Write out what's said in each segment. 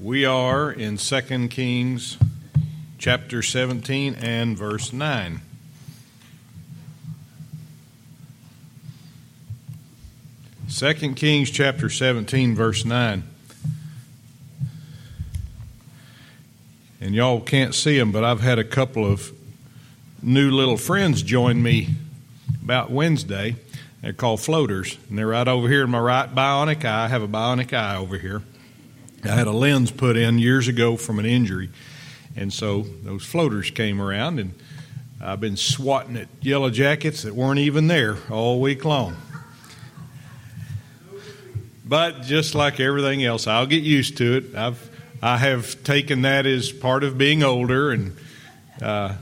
We are in 2 Kings chapter 17 and verse 9. Second Kings chapter 17 verse 9. And y'all can't see them, but I've had a couple of new little friends join me about Wednesday. They're called floaters, and they're right over here in my right bionic eye. I have a bionic eye over here. I had a lens put in years ago from an injury, and so those floaters came around, and I've been swatting at yellow jackets that weren't even there all week long. But just like everything else, I'll get used to it. I've I have taken that as part of being older, and uh,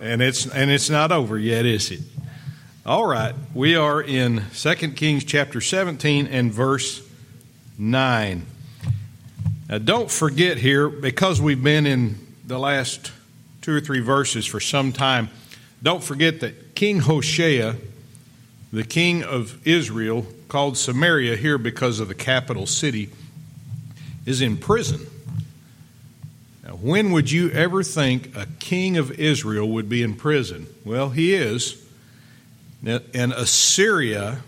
and it's and it's not over yet, is it? All right, we are in 2 Kings chapter 17 and verse 9. Now, don't forget here, because we've been in the last two or three verses for some time, don't forget that King Hoshea, the king of Israel, called Samaria here because of the capital city, is in prison. Now, when would you ever think a king of Israel would be in prison? Well, he is. And Assyria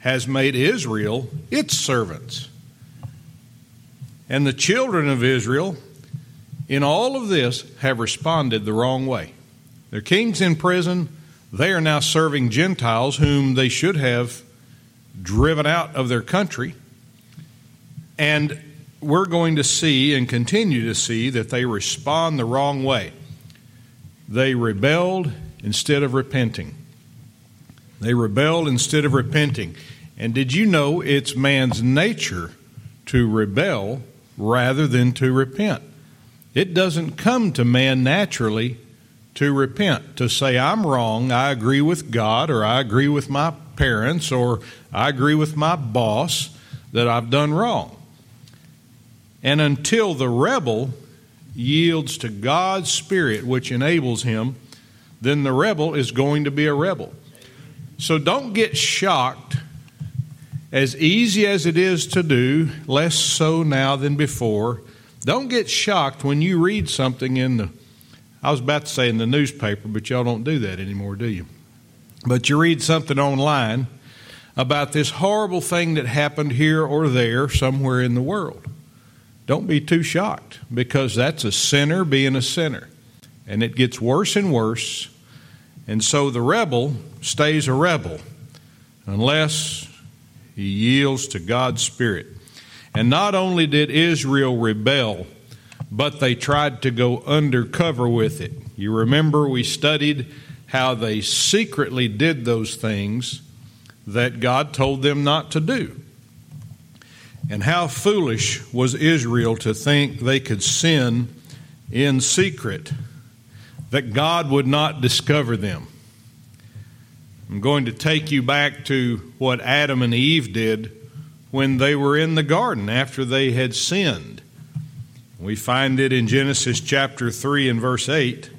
has made Israel its servants. And the children of Israel, in all of this, have responded the wrong way. Their king's in prison. They are now serving Gentiles whom they should have driven out of their country. And we're going to see and continue to see that they respond the wrong way. They rebelled instead of repenting. They rebelled instead of repenting. And did you know it's man's nature to rebel rather than to repent. It doesn't come to man naturally to repent, to say, I'm wrong, I agree with God, or I agree with my parents, or I agree with my boss that I've done wrong. And until the rebel yields to God's Spirit, which enables him, then the rebel is going to be a rebel. So don't get shocked as easy as it is to do, less so now than before, don't get shocked when you read something in the, I was about to say in the newspaper, but y'all don't do that anymore, do you? But you read something online about this horrible thing that happened here or there somewhere in the world. Don't be too shocked because that's a sinner being a sinner. And it gets worse and worse. And so the rebel stays a rebel unless he yields to God's Spirit. And not only did Israel rebel, but they tried to go undercover with it. You remember we studied how they secretly did those things that God told them not to do. And how foolish was Israel to think they could sin in secret, that God would not discover them. I'm going to take you back to what Adam and Eve did when they were in the garden after they had sinned. We find it in Genesis chapter 3 and verse 8.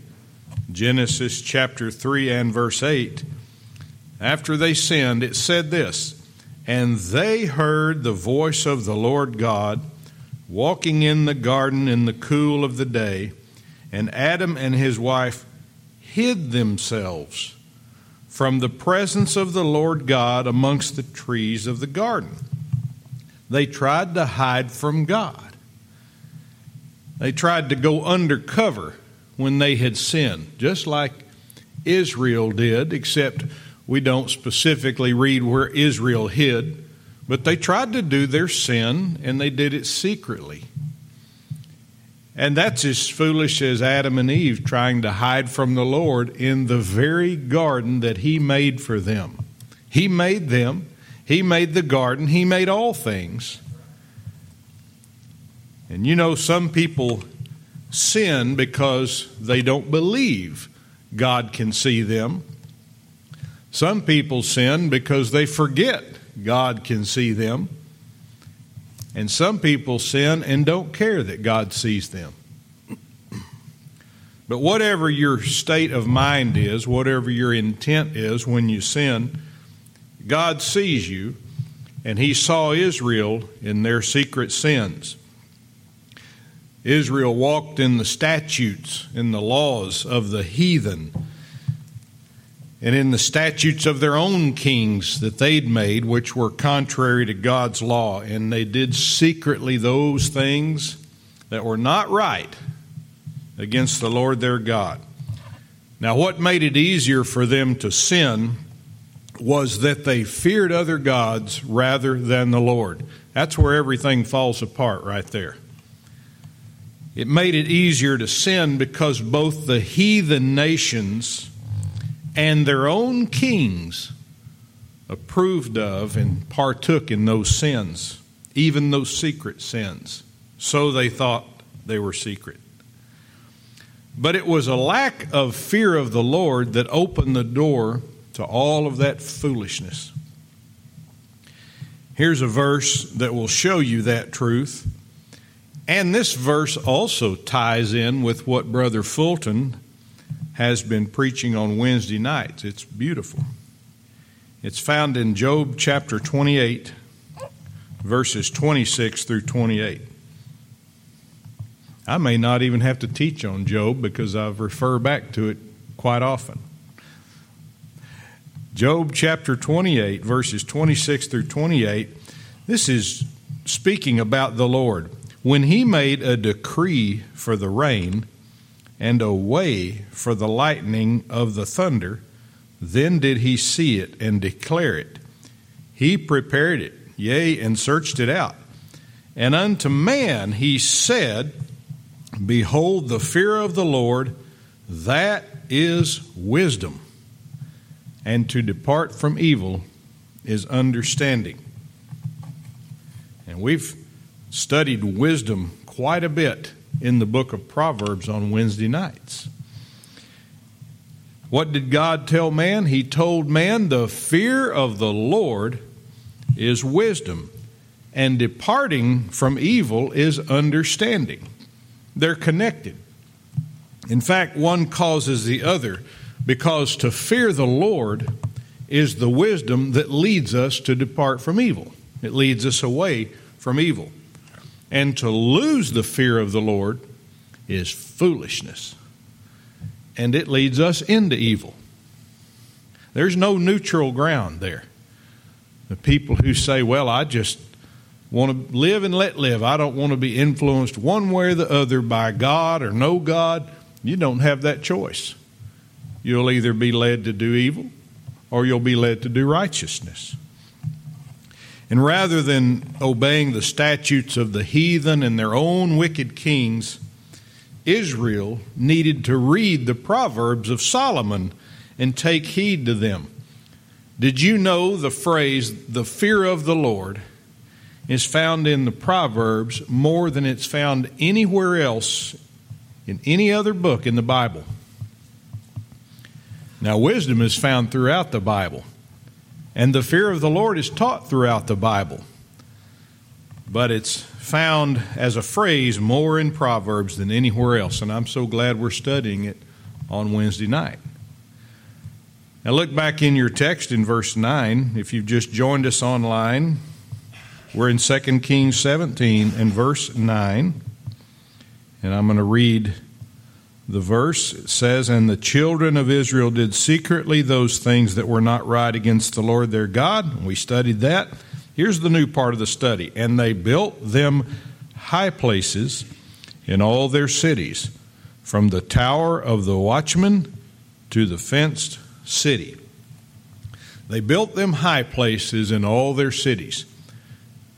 Genesis chapter 3 and verse 8. After they sinned, it said this And they heard the voice of the Lord God walking in the garden in the cool of the day, and Adam and his wife hid themselves from the presence of the Lord God amongst the trees of the garden. They tried to hide from God. They tried to go undercover when they had sinned, just like Israel did, except we don't specifically read where Israel hid. But they tried to do their sin, and they did it secretly. And that's as foolish as Adam and Eve trying to hide from the Lord in the very garden that He made for them. He made them, He made the garden, He made all things. And you know, some people sin because they don't believe God can see them. Some people sin because they forget God can see them. And some people sin and don't care that God sees them. But whatever your state of mind is, whatever your intent is when you sin, God sees you, and He saw Israel in their secret sins. Israel walked in the statutes, in the laws of the heathen, and in the statutes of their own kings that they'd made, which were contrary to God's law. And they did secretly those things that were not right against the Lord their God. Now, what made it easier for them to sin was that they feared other gods rather than the Lord. That's where everything falls apart right there. It made it easier to sin because both the heathen nations and their own kings approved of and partook in those sins, even those secret sins. So they thought they were secret. But it was a lack of fear of the Lord that opened the door to all of that foolishness. Here's a verse that will show you that truth. And this verse also ties in with what Brother Fulton has been preaching on Wednesday nights. It's beautiful. It's found in Job chapter 28, verses 26 through 28. I may not even have to teach on Job because I've refer back to it quite often. Job chapter 28, verses 26 through 28, this is speaking about the Lord. When he made a decree for the rain and a way for the lightning of the thunder, then did he see it and declare it. He prepared it, yea, and searched it out. And unto man he said, Behold, the fear of the Lord, that is wisdom and to depart from evil is understanding. And we've studied wisdom quite a bit in the book of Proverbs on Wednesday nights. What did God tell man? He told man the fear of the Lord is wisdom, and departing from evil is understanding. They're connected. In fact, one causes the other because to fear the Lord is the wisdom that leads us to depart from evil. It leads us away from evil. And to lose the fear of the Lord is foolishness. And it leads us into evil. There's no neutral ground there. The people who say, well, I just want to live and let live. I don't want to be influenced one way or the other by God or no God. You don't have that choice. You'll either be led to do evil or you'll be led to do righteousness. And rather than obeying the statutes of the heathen and their own wicked kings, Israel needed to read the Proverbs of Solomon and take heed to them. Did you know the phrase, the fear of the Lord, is found in the Proverbs more than it's found anywhere else in any other book in the Bible? Now, wisdom is found throughout the Bible, and the fear of the Lord is taught throughout the Bible. But it's found as a phrase more in Proverbs than anywhere else, and I'm so glad we're studying it on Wednesday night. Now, look back in your text in verse 9. If you've just joined us online, we're in 2 Kings 17 and verse 9. And I'm going to read the verse says, And the children of Israel did secretly those things that were not right against the Lord their God. We studied that. Here's the new part of the study. And they built them high places in all their cities, from the tower of the watchman to the fenced city. They built them high places in all their cities.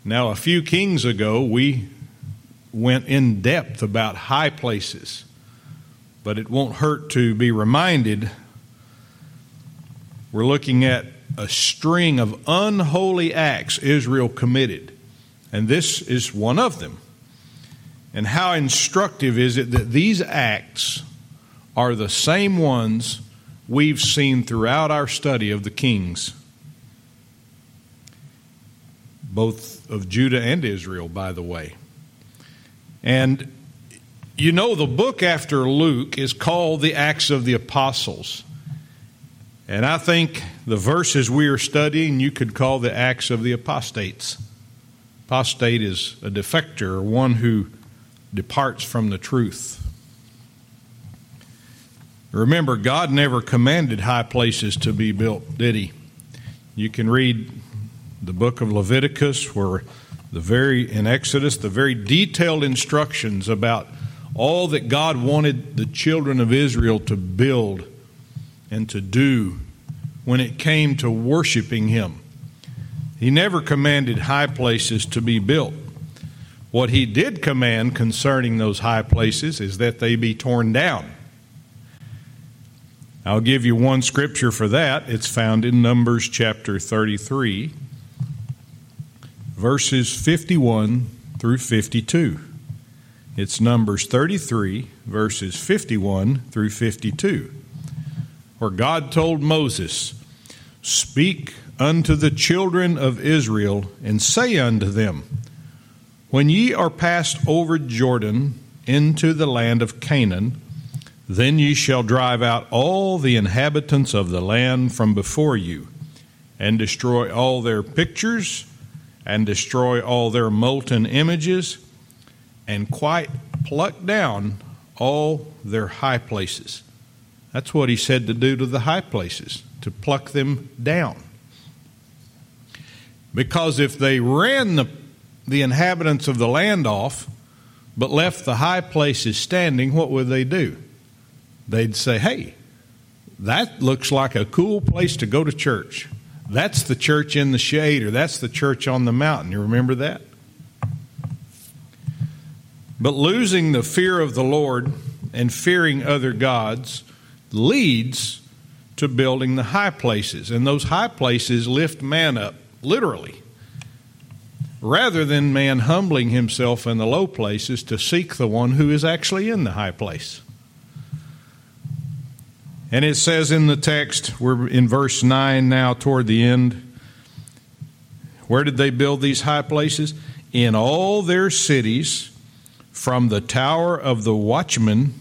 Now, a few kings ago, we went in depth about high places but it won't hurt to be reminded we're looking at a string of unholy acts Israel committed, and this is one of them. And how instructive is it that these acts are the same ones we've seen throughout our study of the kings, both of Judah and Israel, by the way. And you know, the book after Luke is called the Acts of the Apostles. And I think the verses we are studying you could call the Acts of the Apostates. Apostate is a defector, or one who departs from the truth. Remember, God never commanded high places to be built, did He? You can read the book of Leviticus, where the very, in Exodus, the very detailed instructions about all that God wanted the children of Israel to build and to do when it came to worshiping Him. He never commanded high places to be built. What He did command concerning those high places is that they be torn down. I'll give you one scripture for that. It's found in Numbers chapter 33, verses 51 through 52. It's Numbers 33, verses 51 through 52, where God told Moses, Speak unto the children of Israel, and say unto them, When ye are passed over Jordan into the land of Canaan, then ye shall drive out all the inhabitants of the land from before you, and destroy all their pictures, and destroy all their molten images, and quite pluck down all their high places. That's what he said to do to the high places, to pluck them down. Because if they ran the, the inhabitants of the land off, but left the high places standing, what would they do? they'd say, hey, that looks like a cool place to go to church. That's the church in the shade, or that's the church on the mountain. You remember that? But losing the fear of the Lord and fearing other gods leads to building the high places. And those high places lift man up, literally, rather than man humbling himself in the low places to seek the one who is actually in the high place. And it says in the text, we're in verse 9 now toward the end. Where did they build these high places? In all their cities, from the tower of the watchman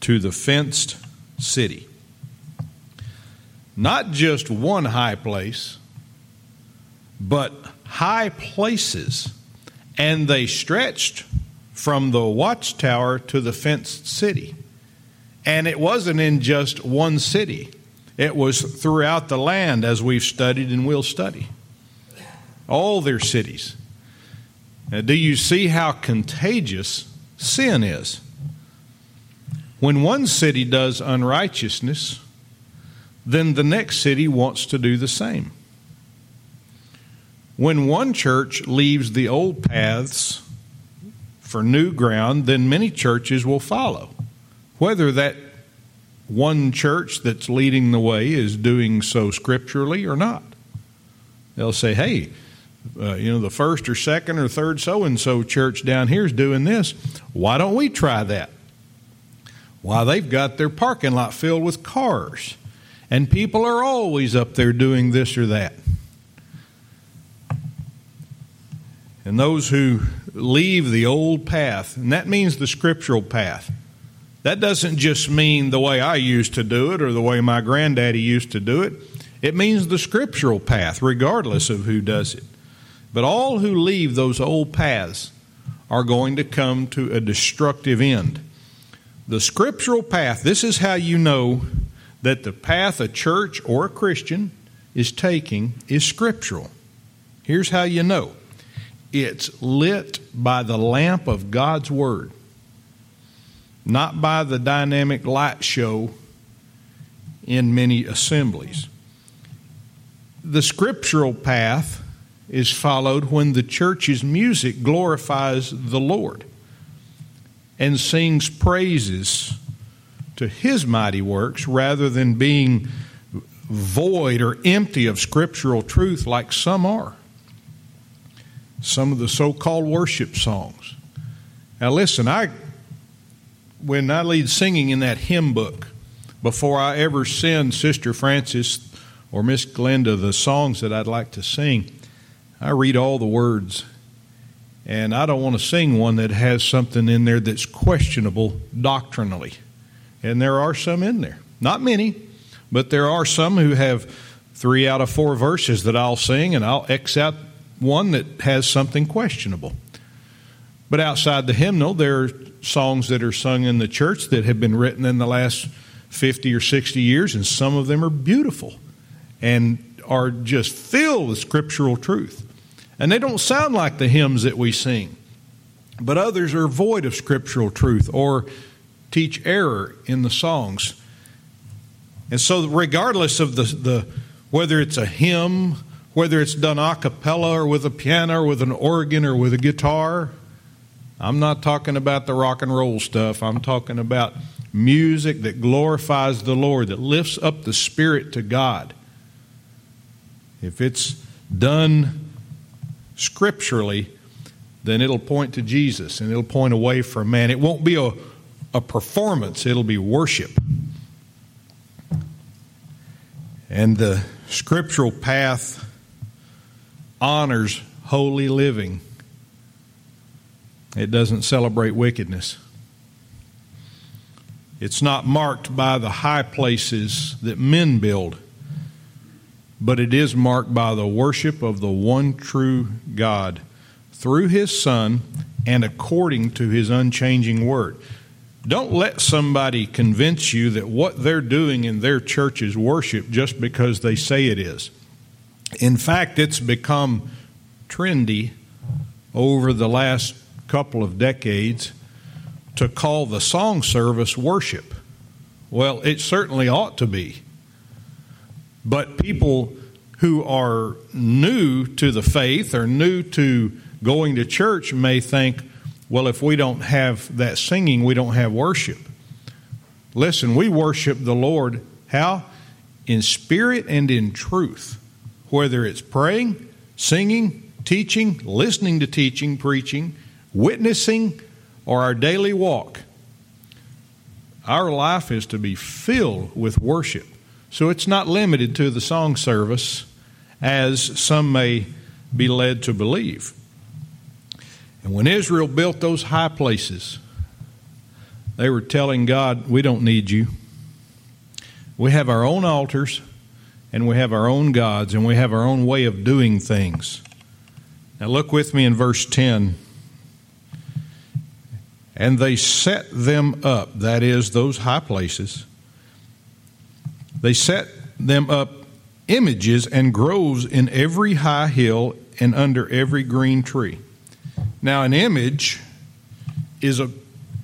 to the fenced city. Not just one high place, but high places. And they stretched from the watchtower to the fenced city. And it wasn't in just one city, it was throughout the land, as we've studied and will study. All their cities. Now, do you see how contagious sin is? When one city does unrighteousness, then the next city wants to do the same. When one church leaves the old paths for new ground, then many churches will follow whether that one church that's leading the way is doing so scripturally or not. They'll say, hey, uh, you know, the first or second or third so and so church down here is doing this. Why don't we try that? Why, they've got their parking lot filled with cars, and people are always up there doing this or that. And those who leave the old path, and that means the scriptural path, that doesn't just mean the way I used to do it or the way my granddaddy used to do it. It means the scriptural path, regardless of who does it. But all who leave those old paths are going to come to a destructive end. The scriptural path, this is how you know that the path a church or a Christian is taking is scriptural. Here's how you know it's lit by the lamp of God's Word not by the dynamic light show in many assemblies. The scriptural path is followed when the church's music glorifies the Lord and sings praises to his mighty works rather than being void or empty of scriptural truth like some are. Some of the so called worship songs. Now, listen, I when I lead singing in that hymn book, before I ever send Sister Francis or Miss Glenda the songs that I'd like to sing, I read all the words. And I don't want to sing one that has something in there that's questionable doctrinally. And there are some in there. Not many, but there are some who have three out of four verses that I'll sing, and I'll X out one that has something questionable. But outside the hymnal, there are songs that are sung in the church that have been written in the last 50 or 60 years, and some of them are beautiful and are just filled with scriptural truth. And they don't sound like the hymns that we sing, but others are void of scriptural truth or teach error in the songs. And so, regardless of the, the whether it's a hymn, whether it's done a cappella or with a piano or with an organ or with a guitar, I'm not talking about the rock and roll stuff. I'm talking about music that glorifies the Lord, that lifts up the spirit to God. If it's done scripturally, then it'll point to Jesus and it'll point away from man. It won't be a, a performance, it'll be worship. And the scriptural path honors holy living, it doesn't celebrate wickedness. It's not marked by the high places that men build, but it is marked by the worship of the one true God through his Son and according to his unchanging word. Don't let somebody convince you that what they're doing in their church is worship just because they say it is. In fact, it's become trendy over the last couple of decades to call the song service worship. Well, it certainly ought to be. But people who are new to the faith or new to going to church may think, well, if we don't have that singing, we don't have worship. Listen, we worship the Lord how? In spirit and in truth. Whether it's praying, singing, teaching, listening to teaching, preaching, witnessing, or our daily walk, our life is to be filled with worship. So it's not limited to the song service as some may be led to believe. And when Israel built those high places, they were telling God, We don't need you. We have our own altars, and we have our own gods, and we have our own way of doing things. Now, look with me in verse 10. And they set them up, that is, those high places. They set them up images and groves in every high hill and under every green tree. Now, an image is a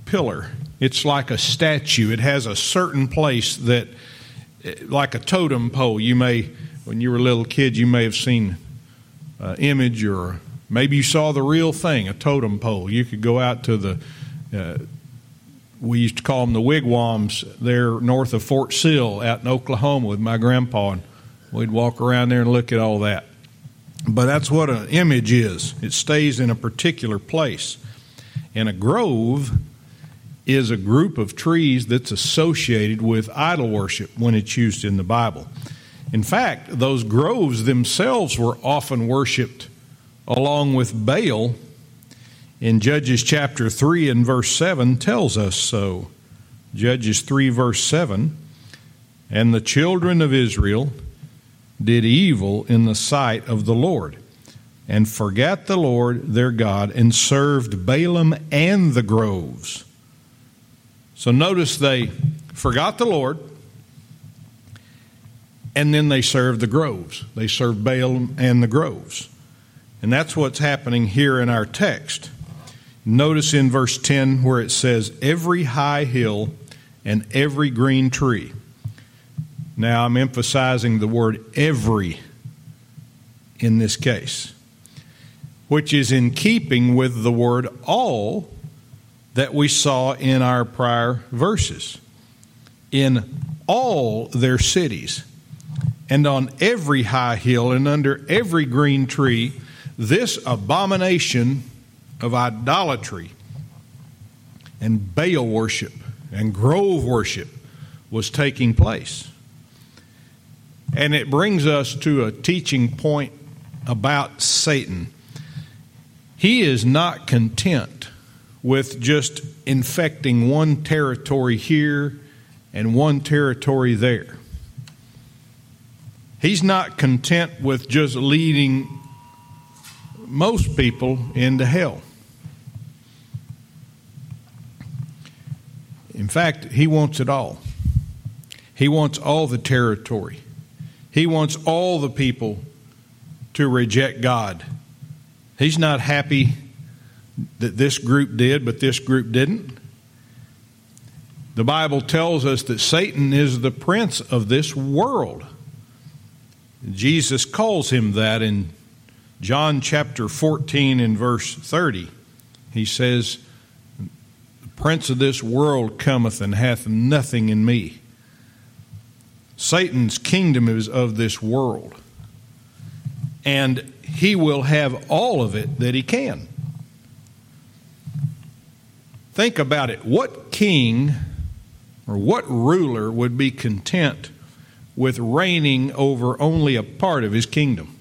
pillar, it's like a statue. It has a certain place that, like a totem pole, you may, when you were a little kid, you may have seen an image or maybe you saw the real thing, a totem pole. You could go out to the uh, we used to call them the wigwams there north of Fort Sill out in Oklahoma with my grandpa, and we'd walk around there and look at all that. But that's what an image is it stays in a particular place. And a grove is a group of trees that's associated with idol worship when it's used in the Bible. In fact, those groves themselves were often worshiped along with Baal in Judges chapter 3 and verse 7 tells us so. Judges 3, verse 7 And the children of Israel did evil in the sight of the Lord, and forgot the Lord their God, and served Baalim and the groves. So notice they forgot the Lord, and then they served the groves. They served Baalim and the groves. And that's what's happening here in our text. Notice in verse 10 where it says, Every high hill and every green tree. Now I'm emphasizing the word every in this case, which is in keeping with the word all that we saw in our prior verses. In all their cities, and on every high hill and under every green tree, this abomination of idolatry and Baal worship and grove worship was taking place. And it brings us to a teaching point about Satan. He is not content with just infecting one territory here and one territory there. He's not content with just leading most people into hell. In fact, he wants it all. He wants all the territory. He wants all the people to reject God. He's not happy that this group did, but this group didn't. The Bible tells us that Satan is the prince of this world. Jesus calls him that in John chapter 14 and verse 30. He says, prince of this world cometh and hath nothing in me. Satan's kingdom is of this world, and he will have all of it that he can. Think about it. What king or what ruler would be content with reigning over only a part of his kingdom?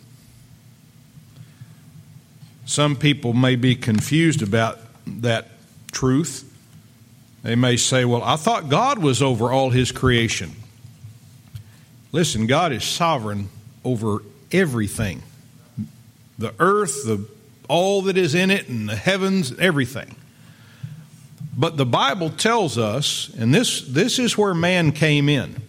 Some people may be confused about that truth. They may say, Well, I thought God was over all his creation. Listen, God is sovereign over everything the earth, the, all that is in it, and the heavens, everything. But the Bible tells us, and this, this is where man came in.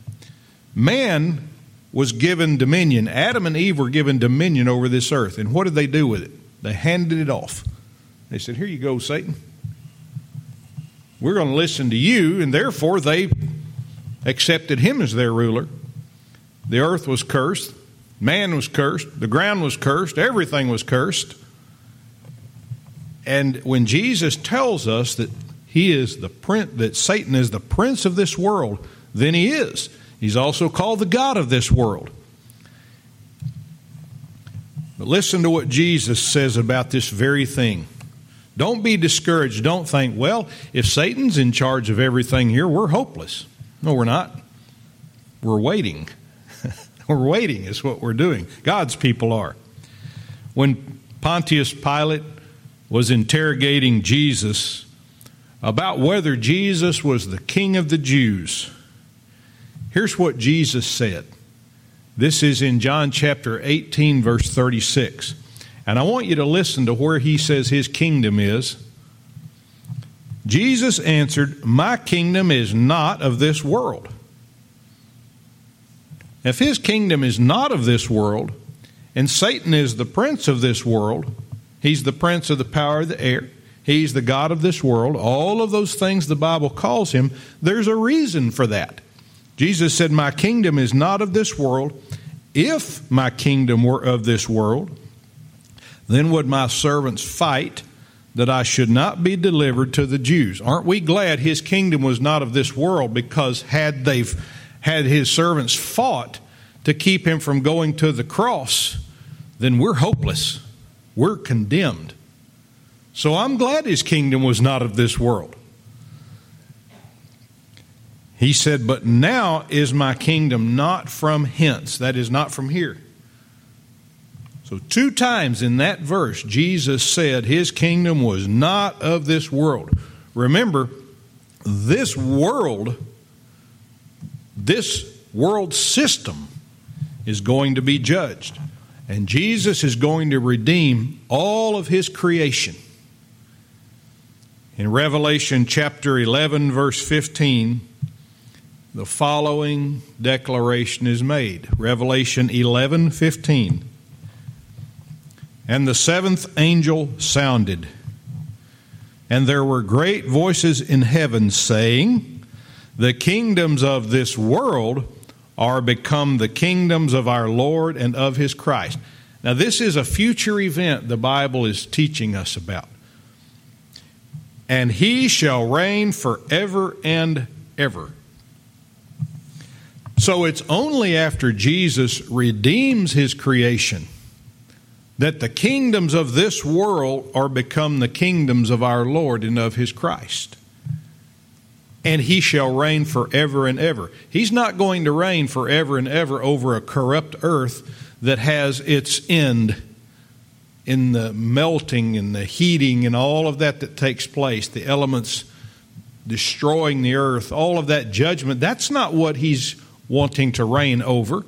Man was given dominion. Adam and Eve were given dominion over this earth. And what did they do with it? They handed it off. They said, Here you go, Satan. We're going to listen to you. And therefore, they accepted him as their ruler. The earth was cursed. Man was cursed. The ground was cursed. Everything was cursed. And when Jesus tells us that he is the prince, that Satan is the prince of this world, then he is. He's also called the God of this world. But listen to what Jesus says about this very thing. Don't be discouraged. Don't think, well, if Satan's in charge of everything here, we're hopeless. No, we're not. We're waiting. we're waiting, is what we're doing. God's people are. When Pontius Pilate was interrogating Jesus, about whether Jesus was the king of the Jews. Here's what Jesus said. This is in John chapter 18, verse 36. And I want you to listen to where he says his kingdom is. Jesus answered, My kingdom is not of this world. If his kingdom is not of this world, and Satan is the prince of this world, he's the prince of the power of the air, He's the God of this world. All of those things the Bible calls him, there's a reason for that. Jesus said, My kingdom is not of this world. If my kingdom were of this world, then would my servants fight that I should not be delivered to the Jews. Aren't we glad his kingdom was not of this world because had they had his servants fought to keep him from going to the cross, then we're hopeless. We're condemned. So I'm glad his kingdom was not of this world. He said, But now is my kingdom not from hence, that is, not from here. So, two times in that verse, Jesus said his kingdom was not of this world. Remember, this world, this world system is going to be judged. And Jesus is going to redeem all of his creation. In Revelation chapter 11, verse 15, the following declaration is made. Revelation 11, 15. And the seventh angel sounded, and there were great voices in heaven saying, The kingdoms of this world are become the kingdoms of our Lord and of his Christ. Now, this is a future event the Bible is teaching us about and he shall reign forever and ever. So it's only after Jesus redeems his creation that the kingdoms of this world are become the kingdoms of our Lord and of his Christ. And he shall reign forever and ever. He's not going to reign forever and ever over a corrupt earth that has its end in the melting and the heating and all of that that takes place, the elements destroying the earth, all of that judgment, that's not what he's wanting to reign over.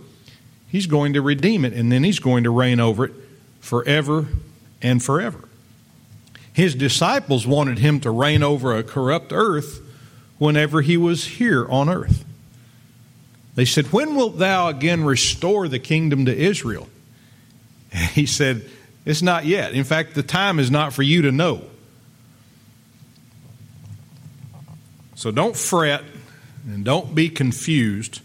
He's going to redeem it, and then he's going to reign over it forever and forever. His disciples wanted him to reign over a corrupt earth whenever he was here on earth. They said, When wilt thou again restore the kingdom to Israel? He said, It's not yet. In fact, the time is not for you to know. So don't fret and don't be confused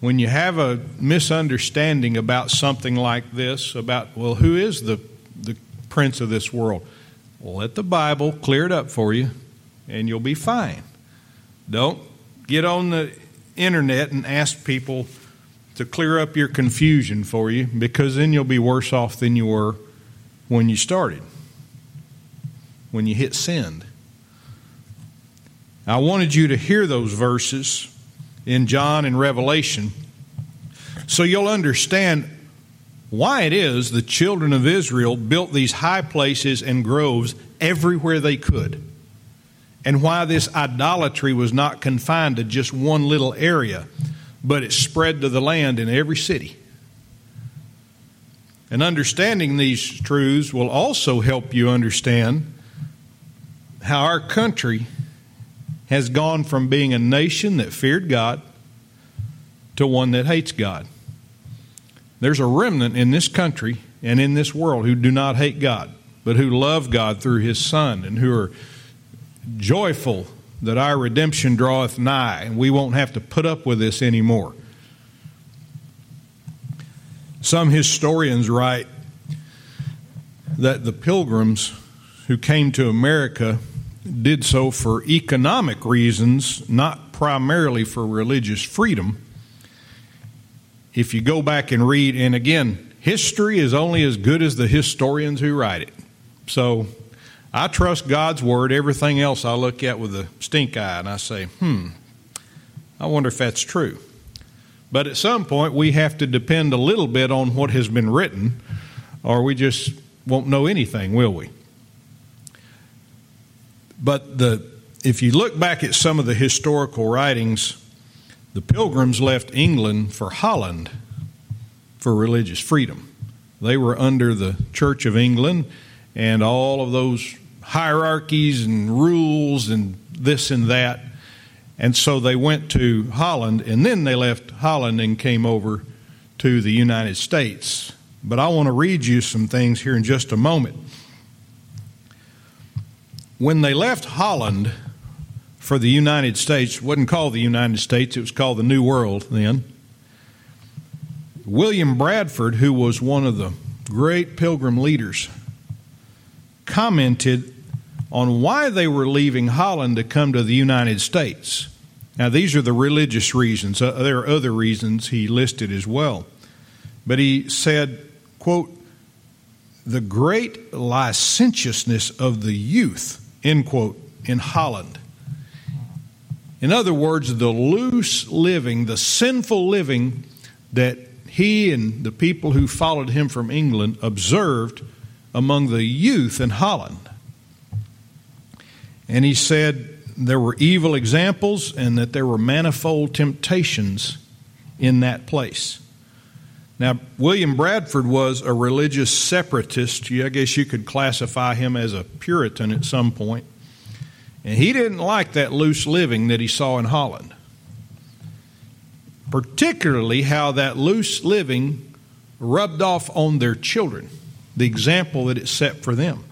when you have a misunderstanding about something like this about well who is the the prince of this world? Well, let the bible clear it up for you and you'll be fine. Don't get on the internet and ask people to clear up your confusion for you because then you'll be worse off than you were when you started when you hit send. I wanted you to hear those verses in John and Revelation so you'll understand why it is the children of Israel built these high places and groves everywhere they could, and why this idolatry was not confined to just one little area, but it spread to the land in every city. And understanding these truths will also help you understand how our country has gone from being a nation that feared God to one that hates God. There's a remnant in this country and in this world who do not hate God, but who love God through His Son and who are joyful that our redemption draweth nigh and we won't have to put up with this anymore. Some historians write that the pilgrims who came to America did so for economic reasons, not primarily for religious freedom if you go back and read, and again, history is only as good as the historians who write it. So I trust God's word. Everything else I look at with a stink eye and I say, hmm, I wonder if that's true. But at some point, we have to depend a little bit on what has been written, or we just won't know anything, will we? But the, if you look back at some of the historical writings, the Pilgrims left England for Holland for religious freedom. They were under the Church of England and all of those hierarchies and rules and this and that. And so they went to Holland and then they left Holland and came over to the United States. But I want to read you some things here in just a moment. When they left Holland, for the United States. Wasn't called the United States, it was called the New World then. William Bradford, who was one of the great pilgrim leaders, commented on why they were leaving Holland to come to the United States. Now, these are the religious reasons. Uh, there are other reasons he listed as well. But he said, quote, the great licentiousness of the youth, end quote, in Holland in other words, the loose living, the sinful living that he and the people who followed him from England observed among the youth in Holland. And he said there were evil examples and that there were manifold temptations in that place. Now, William Bradford was a religious separatist. I guess you could classify him as a Puritan at some point. And he didn't like that loose living that he saw in Holland. Particularly how that loose living rubbed off on their children, the example that it set for them.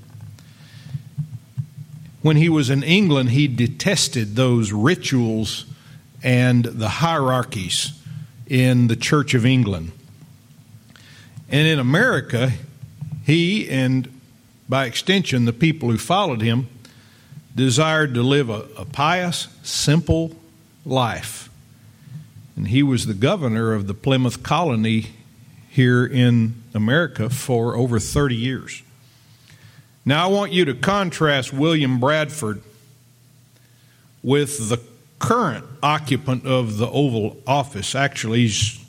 When he was in England, he detested those rituals and the hierarchies in the Church of England. And in America, he and by extension the people who followed him desired to live a, a pious, simple life. And he was the governor of the Plymouth colony here in America for over 30 years. Now, I want you to contrast William Bradford with the current occupant of the Oval Office. Actually, he's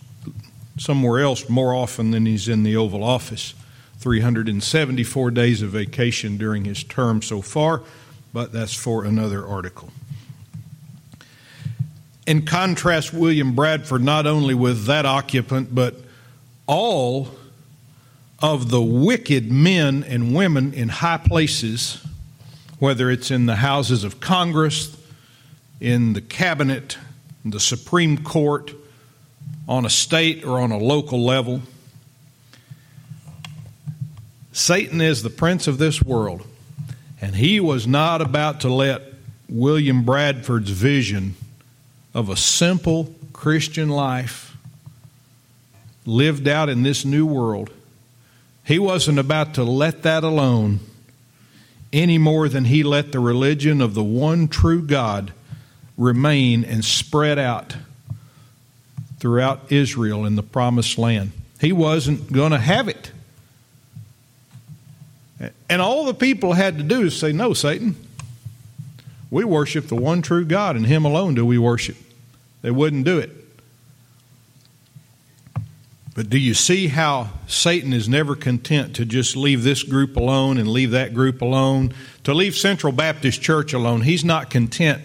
somewhere else more often than he's in the Oval Office. 374 days of vacation during his term so far but that's for another article. In contrast, William Bradford not only with that occupant, but all of the wicked men and women in high places, whether it's in the houses of Congress, in the cabinet, in the Supreme Court, on a state or on a local level. Satan is the prince of this world, and he was not about to let William Bradford's vision of a simple Christian life lived out in this new world. He wasn't about to let that alone any more than he let the religion of the one true God remain and spread out throughout Israel in the promised land. He wasn't going to have it. And all the people had to do is say, No, Satan. We worship the one true God, and Him alone do we worship. They wouldn't do it. But do you see how Satan is never content to just leave this group alone and leave that group alone? To leave Central Baptist Church alone. He's not content,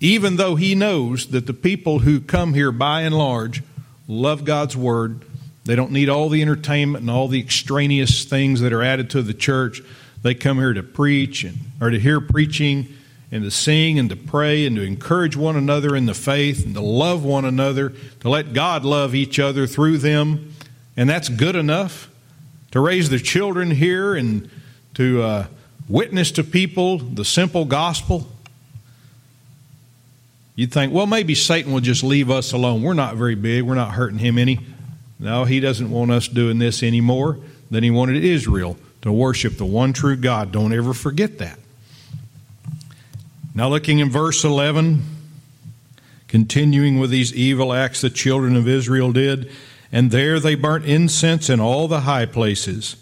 even though he knows that the people who come here by and large love God's Word. They don't need all the entertainment and all the extraneous things that are added to the church. They come here to preach and, or to hear preaching and to sing and to pray and to encourage one another in the faith and to love one another, to let God love each other through them. And that's good enough to raise their children here and to uh, witness to people the simple gospel. You'd think, well, maybe Satan will just leave us alone. We're not very big, we're not hurting him any. No, he doesn't want us doing this anymore than he wanted Israel to worship the one true God. Don't ever forget that. Now, looking in verse 11, continuing with these evil acts the children of Israel did, and there they burnt incense in all the high places,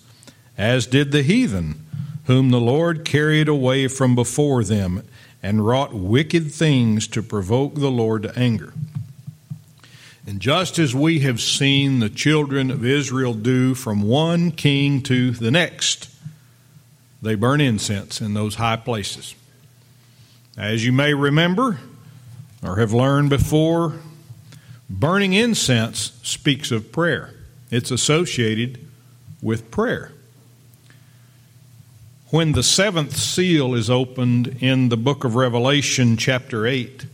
as did the heathen, whom the Lord carried away from before them, and wrought wicked things to provoke the Lord to anger. And just as we have seen the children of Israel do from one king to the next, they burn incense in those high places. As you may remember or have learned before, burning incense speaks of prayer, it's associated with prayer. When the seventh seal is opened in the book of Revelation, chapter 8,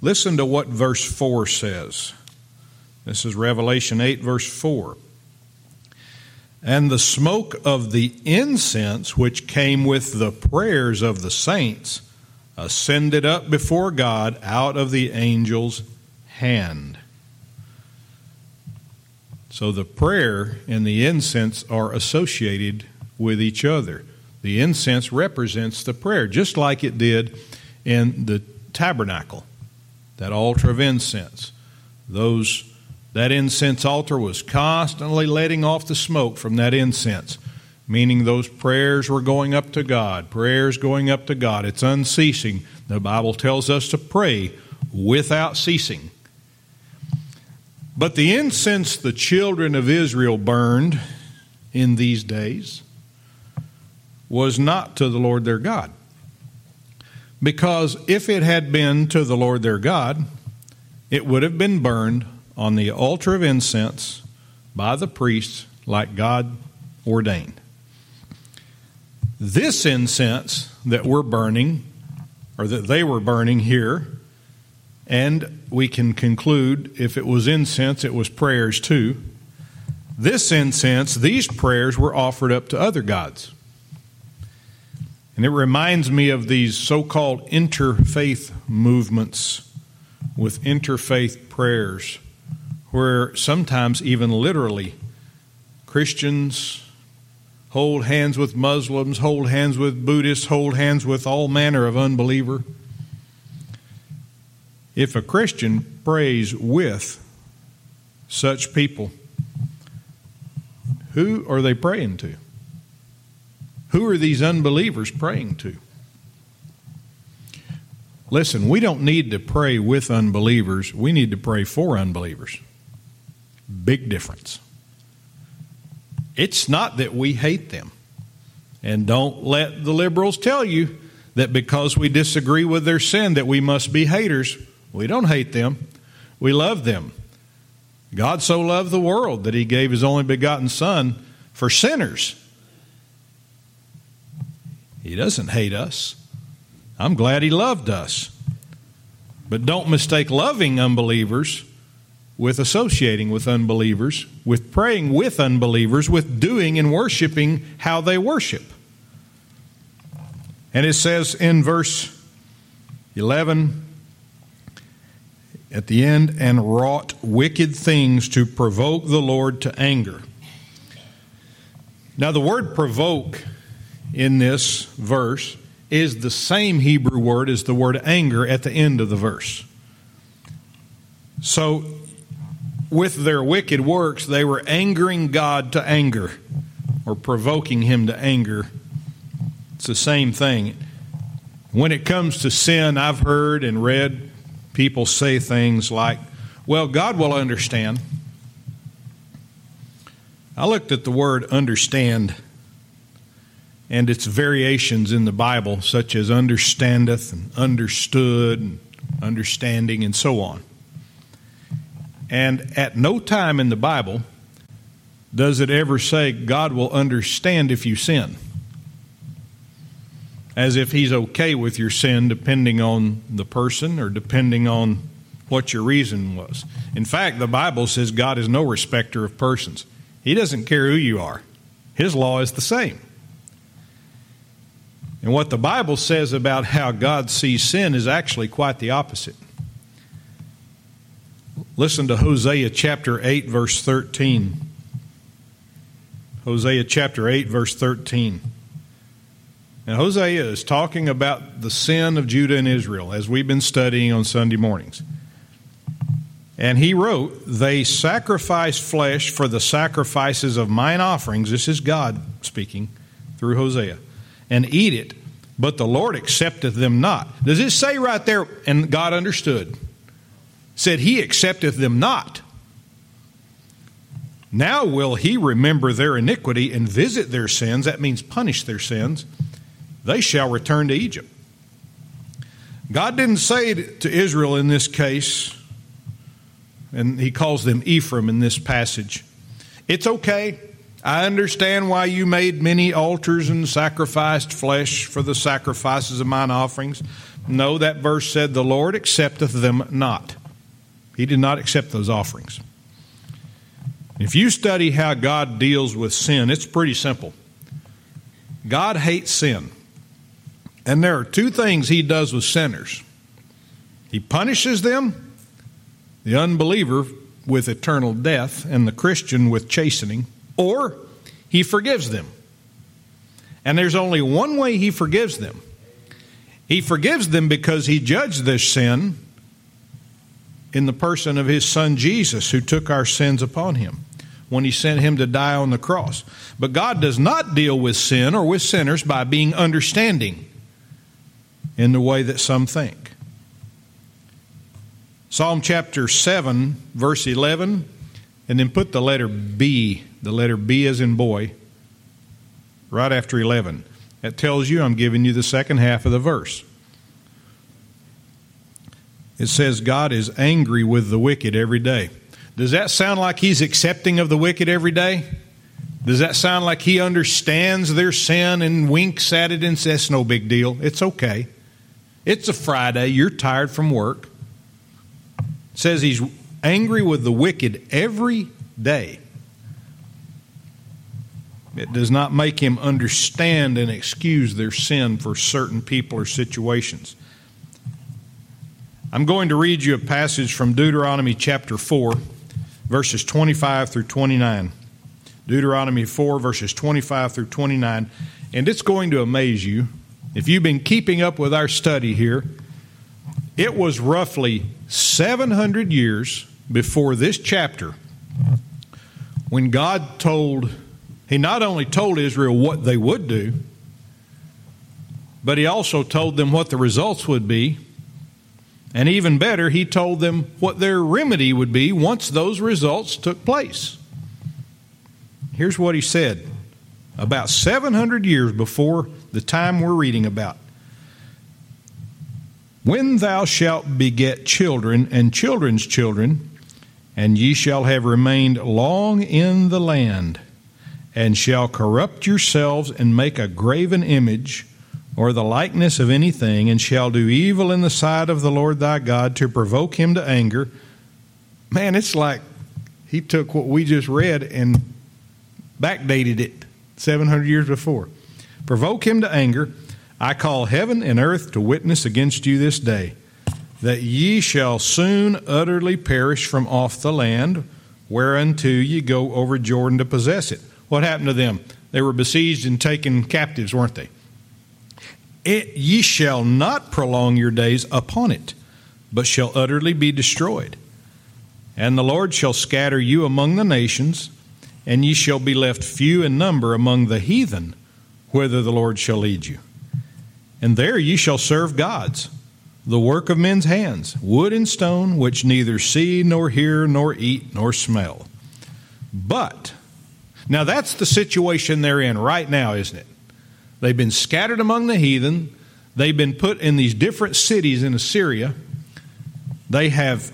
listen to what verse 4 says. This is Revelation 8, verse 4. And the smoke of the incense which came with the prayers of the saints ascended up before God out of the angel's hand. So the prayer and the incense are associated with each other. The incense represents the prayer, just like it did in the tabernacle, that altar of incense. Those that incense altar was constantly letting off the smoke from that incense meaning those prayers were going up to God, prayers going up to God. It's unceasing. The Bible tells us to pray without ceasing. But the incense the children of Israel burned in these days was not to the Lord their God. Because if it had been to the Lord their God, it would have been burned on the altar of incense by the priests like God ordained. This incense that we're burning, or that they were burning here, and we can conclude if it was incense, it was prayers too. This incense, these prayers were offered up to other gods. And it reminds me of these so called interfaith movements with interfaith prayers, where sometimes, even literally, Christians hold hands with Muslims, hold hands with Buddhists, hold hands with all manner of unbeliever. If a Christian prays with such people, who are they praying to? Who are these unbelievers praying to? Listen, we don't need to pray with unbelievers. We need to pray for unbelievers. Big difference. It's not that we hate them. And don't let the liberals tell you that because we disagree with their sin that we must be haters. We don't hate them. We love them. God so loved the world that he gave his only begotten son for sinners. He doesn't hate us. I'm glad He loved us. But don't mistake loving unbelievers with associating with unbelievers, with praying with unbelievers, with doing and worshiping how they worship. And it says in verse 11 at the end, and wrought wicked things to provoke the Lord to anger. Now, the word provoke in this verse is the same Hebrew word as the word anger at the end of the verse. So, with their wicked works, they were angering God to anger or provoking him to anger. It's the same thing. When it comes to sin, I've heard and read people say things like, well, God will understand. I looked at the word understand and its variations in the Bible, such as understandeth and understood and understanding and so on. And at no time in the Bible does it ever say God will understand if you sin. As if He's okay with your sin, depending on the person or depending on what your reason was. In fact, the Bible says God is no respecter of persons. He doesn't care who you are, His law is the same. And what the Bible says about how God sees sin is actually quite the opposite. Listen to Hosea chapter 8, verse 13. Hosea chapter 8, verse 13. Now, Hosea is talking about the sin of Judah and Israel, as we've been studying on Sunday mornings. And he wrote, They sacrifice flesh for the sacrifices of mine offerings. This is God speaking through Hosea. And eat it, but the Lord accepteth them not. Does it say right there, and God understood? Said, He accepteth them not. Now will He remember their iniquity and visit their sins. That means punish their sins. They shall return to Egypt. God didn't say to Israel in this case, and he calls them Ephraim in this passage. It's okay. I understand why you made many altars and sacrificed flesh for the sacrifices of mine offerings. No, that verse said, The Lord accepteth them not. He did not accept those offerings. If you study how God deals with sin, it's pretty simple. God hates sin. And there are two things He does with sinners He punishes them the unbeliever with eternal death and the Christian with chastening, or he forgives them. And there's only one way he forgives them. He forgives them because he judged this sin in the person of his son Jesus, who took our sins upon him when he sent him to die on the cross. But God does not deal with sin or with sinners by being understanding in the way that some think. Psalm chapter 7, verse 11, and then put the letter B, the letter B as in boy, right after 11. That tells you I'm giving you the second half of the verse. It says, God is angry with the wicked every day. Does that sound like He's accepting of the wicked every day? Does that sound like He understands their sin and winks at it and says, no big deal? It's okay. It's a Friday. You're tired from work says he's angry with the wicked every day. It does not make him understand and excuse their sin for certain people or situations. I'm going to read you a passage from Deuteronomy chapter 4, verses 25 through 29. Deuteronomy 4, verses 25 through 29. And it's going to amaze you. If you've been keeping up with our study here, it was roughly 700 years before this chapter when God told, He not only told Israel what they would do, but He also told them what the results would be. And even better, He told them what their remedy would be once those results took place. Here's what He said about 700 years before the time we're reading about. When thou shalt beget children and children's children, and ye shall have remained long in the land, and shall corrupt yourselves and make a graven image, or the likeness of anything, and shall do evil in the sight of the Lord thy God to provoke him to anger. Man, it's like he took what we just read and backdated it 700 years before. Provoke him to anger. I call heaven and earth to witness against you this day, that ye shall soon utterly perish from off the land whereunto ye go over Jordan to possess it. What happened to them? They were besieged and taken captives, weren't they? It, ye shall not prolong your days upon it, but shall utterly be destroyed. And the Lord shall scatter you among the nations, and ye shall be left few in number among the heathen, whither the Lord shall lead you. And there ye shall serve gods, the work of men's hands, wood and stone, which neither see, nor hear, nor eat, nor smell. But, now that's the situation they're in right now, isn't it? They've been scattered among the heathen. They've been put in these different cities in Assyria. They have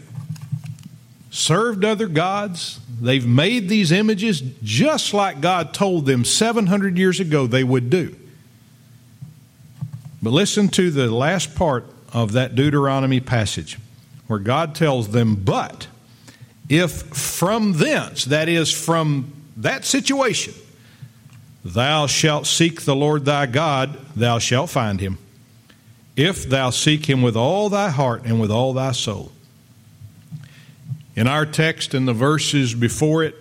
served other gods. They've made these images just like God told them 700 years ago they would do. But listen to the last part of that Deuteronomy passage where God tells them, But if from thence, that is, from that situation, Thou shalt seek the Lord thy God, thou shalt find him, if thou seek him with all thy heart and with all thy soul. In our text and the verses before it,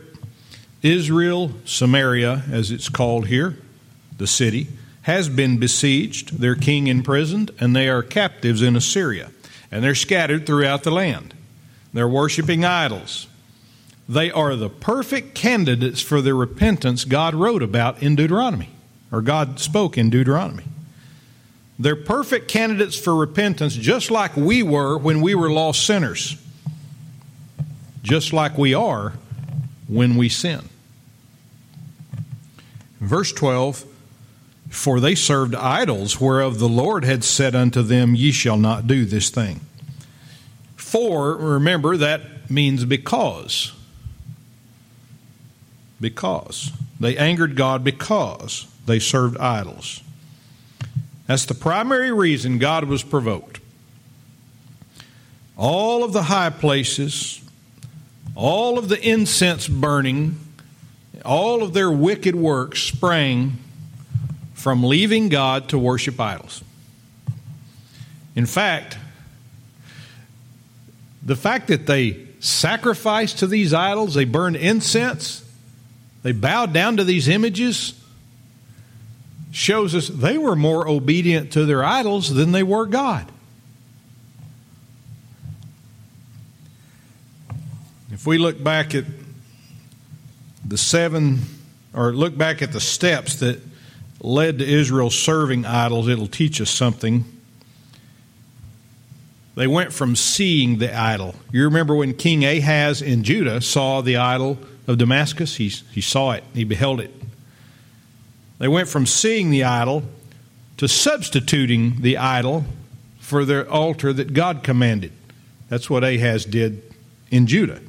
Israel, Samaria, as it's called here, the city, has been besieged, their king imprisoned, and they are captives in Assyria. And they're scattered throughout the land. They're worshiping idols. They are the perfect candidates for the repentance God wrote about in Deuteronomy, or God spoke in Deuteronomy. They're perfect candidates for repentance, just like we were when we were lost sinners, just like we are when we sin. Verse 12 For they served idols, whereof the Lord had said unto them, Ye shall not do this thing. For, remember, that means because because. They angered God because they served idols. That's the primary reason God was provoked. All of the high places, all of the incense burning, all of their wicked works sprang from leaving God to worship idols. In fact, the fact that they sacrificed to these idols, they burned incense, they bowed down to these images, shows us they were more obedient to their idols than they were God. If we look back at the seven, or look back at the steps that led to Israel serving idols, it'll teach us something. They went from seeing the idol. You remember when King Ahaz in Judah saw the idol of Damascus? He, he saw it, he beheld it. They went from seeing the idol to substituting the idol for the altar that God commanded. That's what Ahaz did in Judah.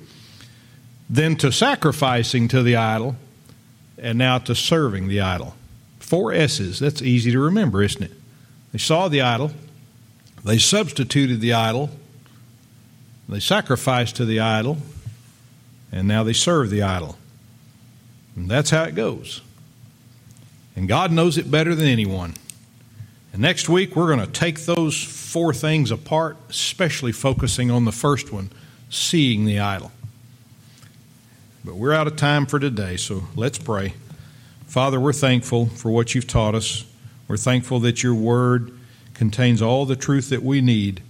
Then to sacrificing to the idol, and now to serving the idol. Four S's. That's easy to remember, isn't it? They saw the idol, they substituted the idol, they sacrificed to the idol, and now they serve the idol. And that's how it goes. And God knows it better than anyone. And next week, we're going to take those four things apart, especially focusing on the first one seeing the idol. But we're out of time for today, so let's pray. Father, we're thankful for what you've taught us. We're thankful that your word contains all the truth that we need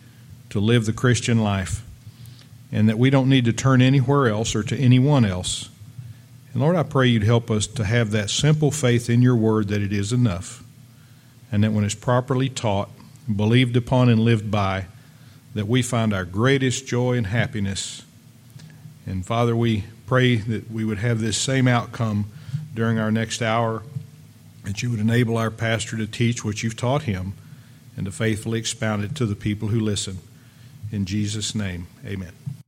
to live the Christian life and that we don't need to turn anywhere else or to anyone else. And Lord, I pray you'd help us to have that simple faith in your word that it is enough, and that when it's properly taught, believed upon, and lived by, that we find our greatest joy and happiness. And Father, we pray that we would have this same outcome during our next hour, that you would enable our pastor to teach what you've taught him and to faithfully expound it to the people who listen. In Jesus' name, amen.